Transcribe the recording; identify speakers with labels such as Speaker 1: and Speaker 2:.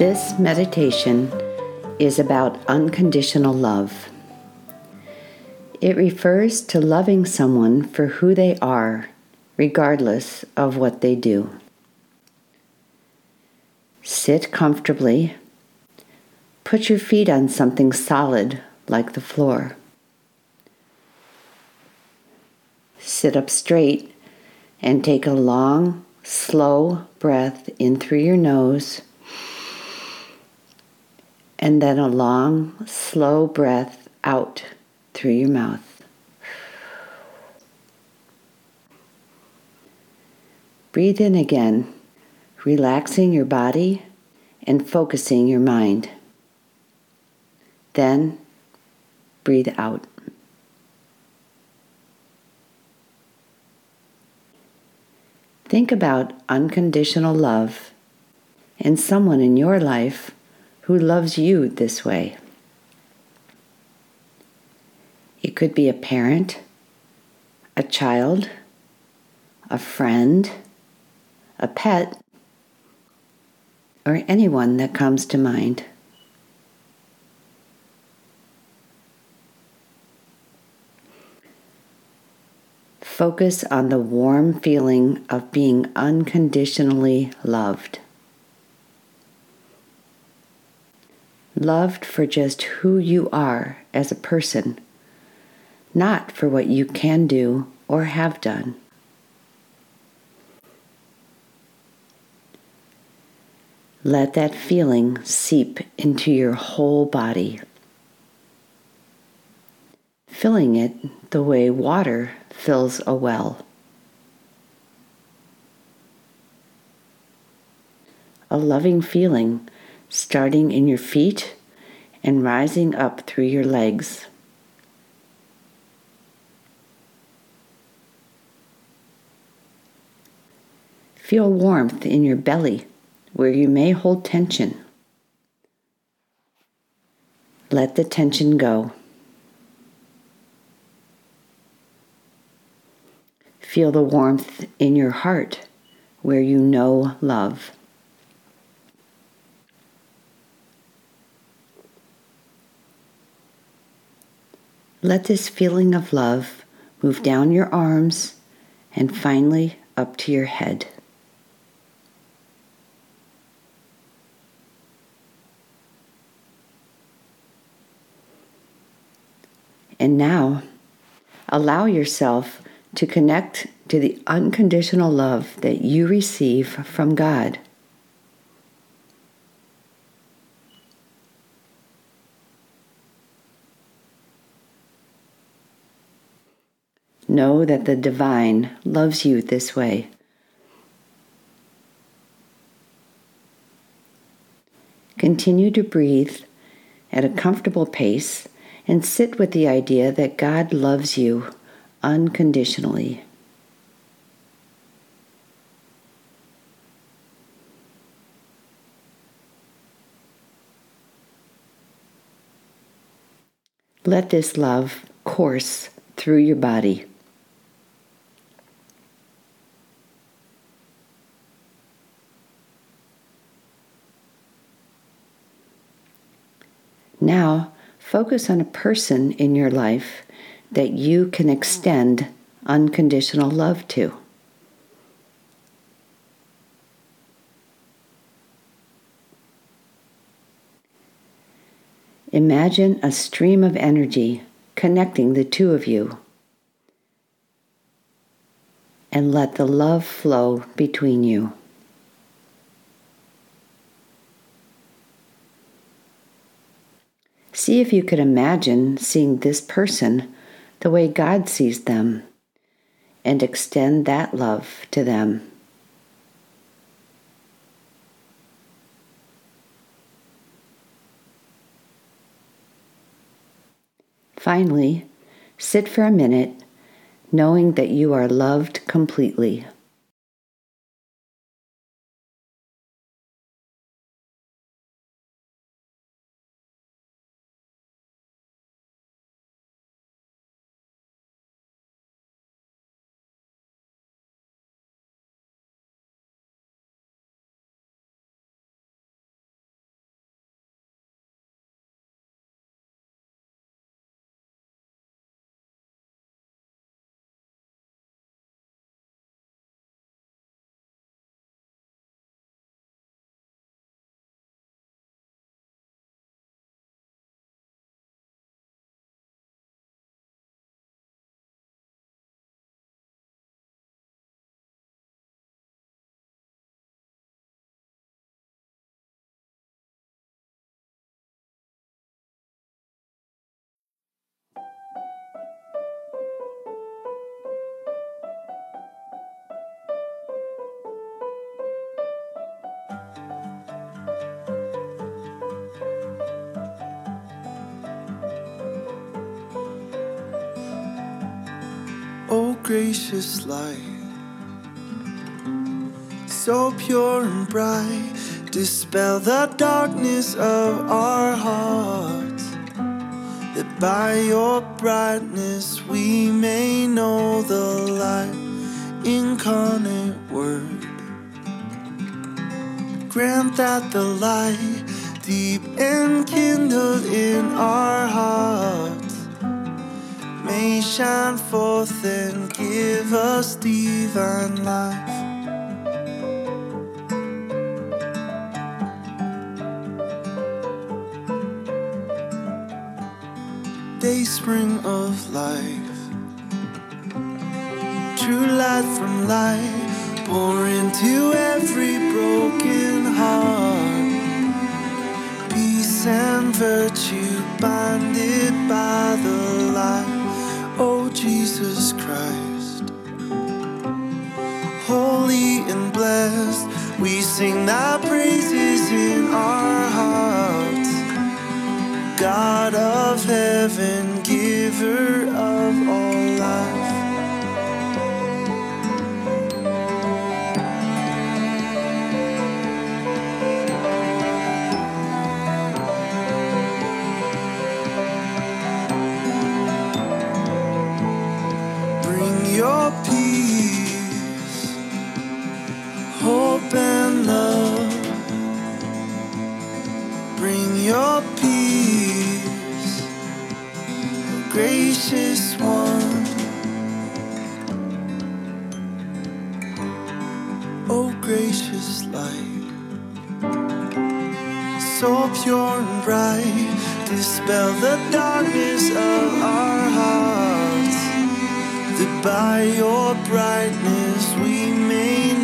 Speaker 1: This meditation is about unconditional love. It refers to loving someone for who they are, regardless of what they do. Sit comfortably. Put your feet on something solid like the floor. Sit up straight and take a long, slow breath in through your nose and then a long, slow breath out through your mouth. Breathe in again, relaxing your body and focusing your mind. Then breathe out. Think about unconditional love and someone in your life who loves you this way. It could be a parent, a child, a friend, a pet, or anyone that comes to mind. Focus on the warm feeling of being unconditionally loved. Loved for just who you are as a person, not for what you can do or have done. Let that feeling seep into your whole body, filling it the way water fills a well. A loving feeling starting in your feet and rising up through your legs. Feel warmth in your belly where you may hold tension. Let the tension go. Feel the warmth in your heart where you know love. Let this feeling of love move down your arms and finally up to your head. And now, allow yourself to connect to the unconditional love that you receive from God. Know that the divine loves you this way. Continue to breathe at a comfortable pace and sit with the idea that God loves you unconditionally. Let this love course through your body. Now, focus on a person in your life that you can extend unconditional love to. Imagine a stream of energy connecting the two of you. And let the love flow between you. See if you could imagine seeing this person the way God sees them and extend that love to them. Finally, sit for a minute knowing that you are loved completely.
Speaker 2: Gracious light, so pure and bright, dispel the darkness of our hearts, that by your brightness we may know the light, incarnate word. Grant that the light deep enkindled in our shine forth and give us divine life. Day spring of life, true light from light, pour into every broken heart. Peace and virtue binded by the Jesus Christ. Holy and blessed, we sing thy praises in our hearts. God of heaven, peace, hope and love. Bring your peace, gracious one. Oh gracious light, so pure and bright, dispel the darkness of our hearts that by your brightness we may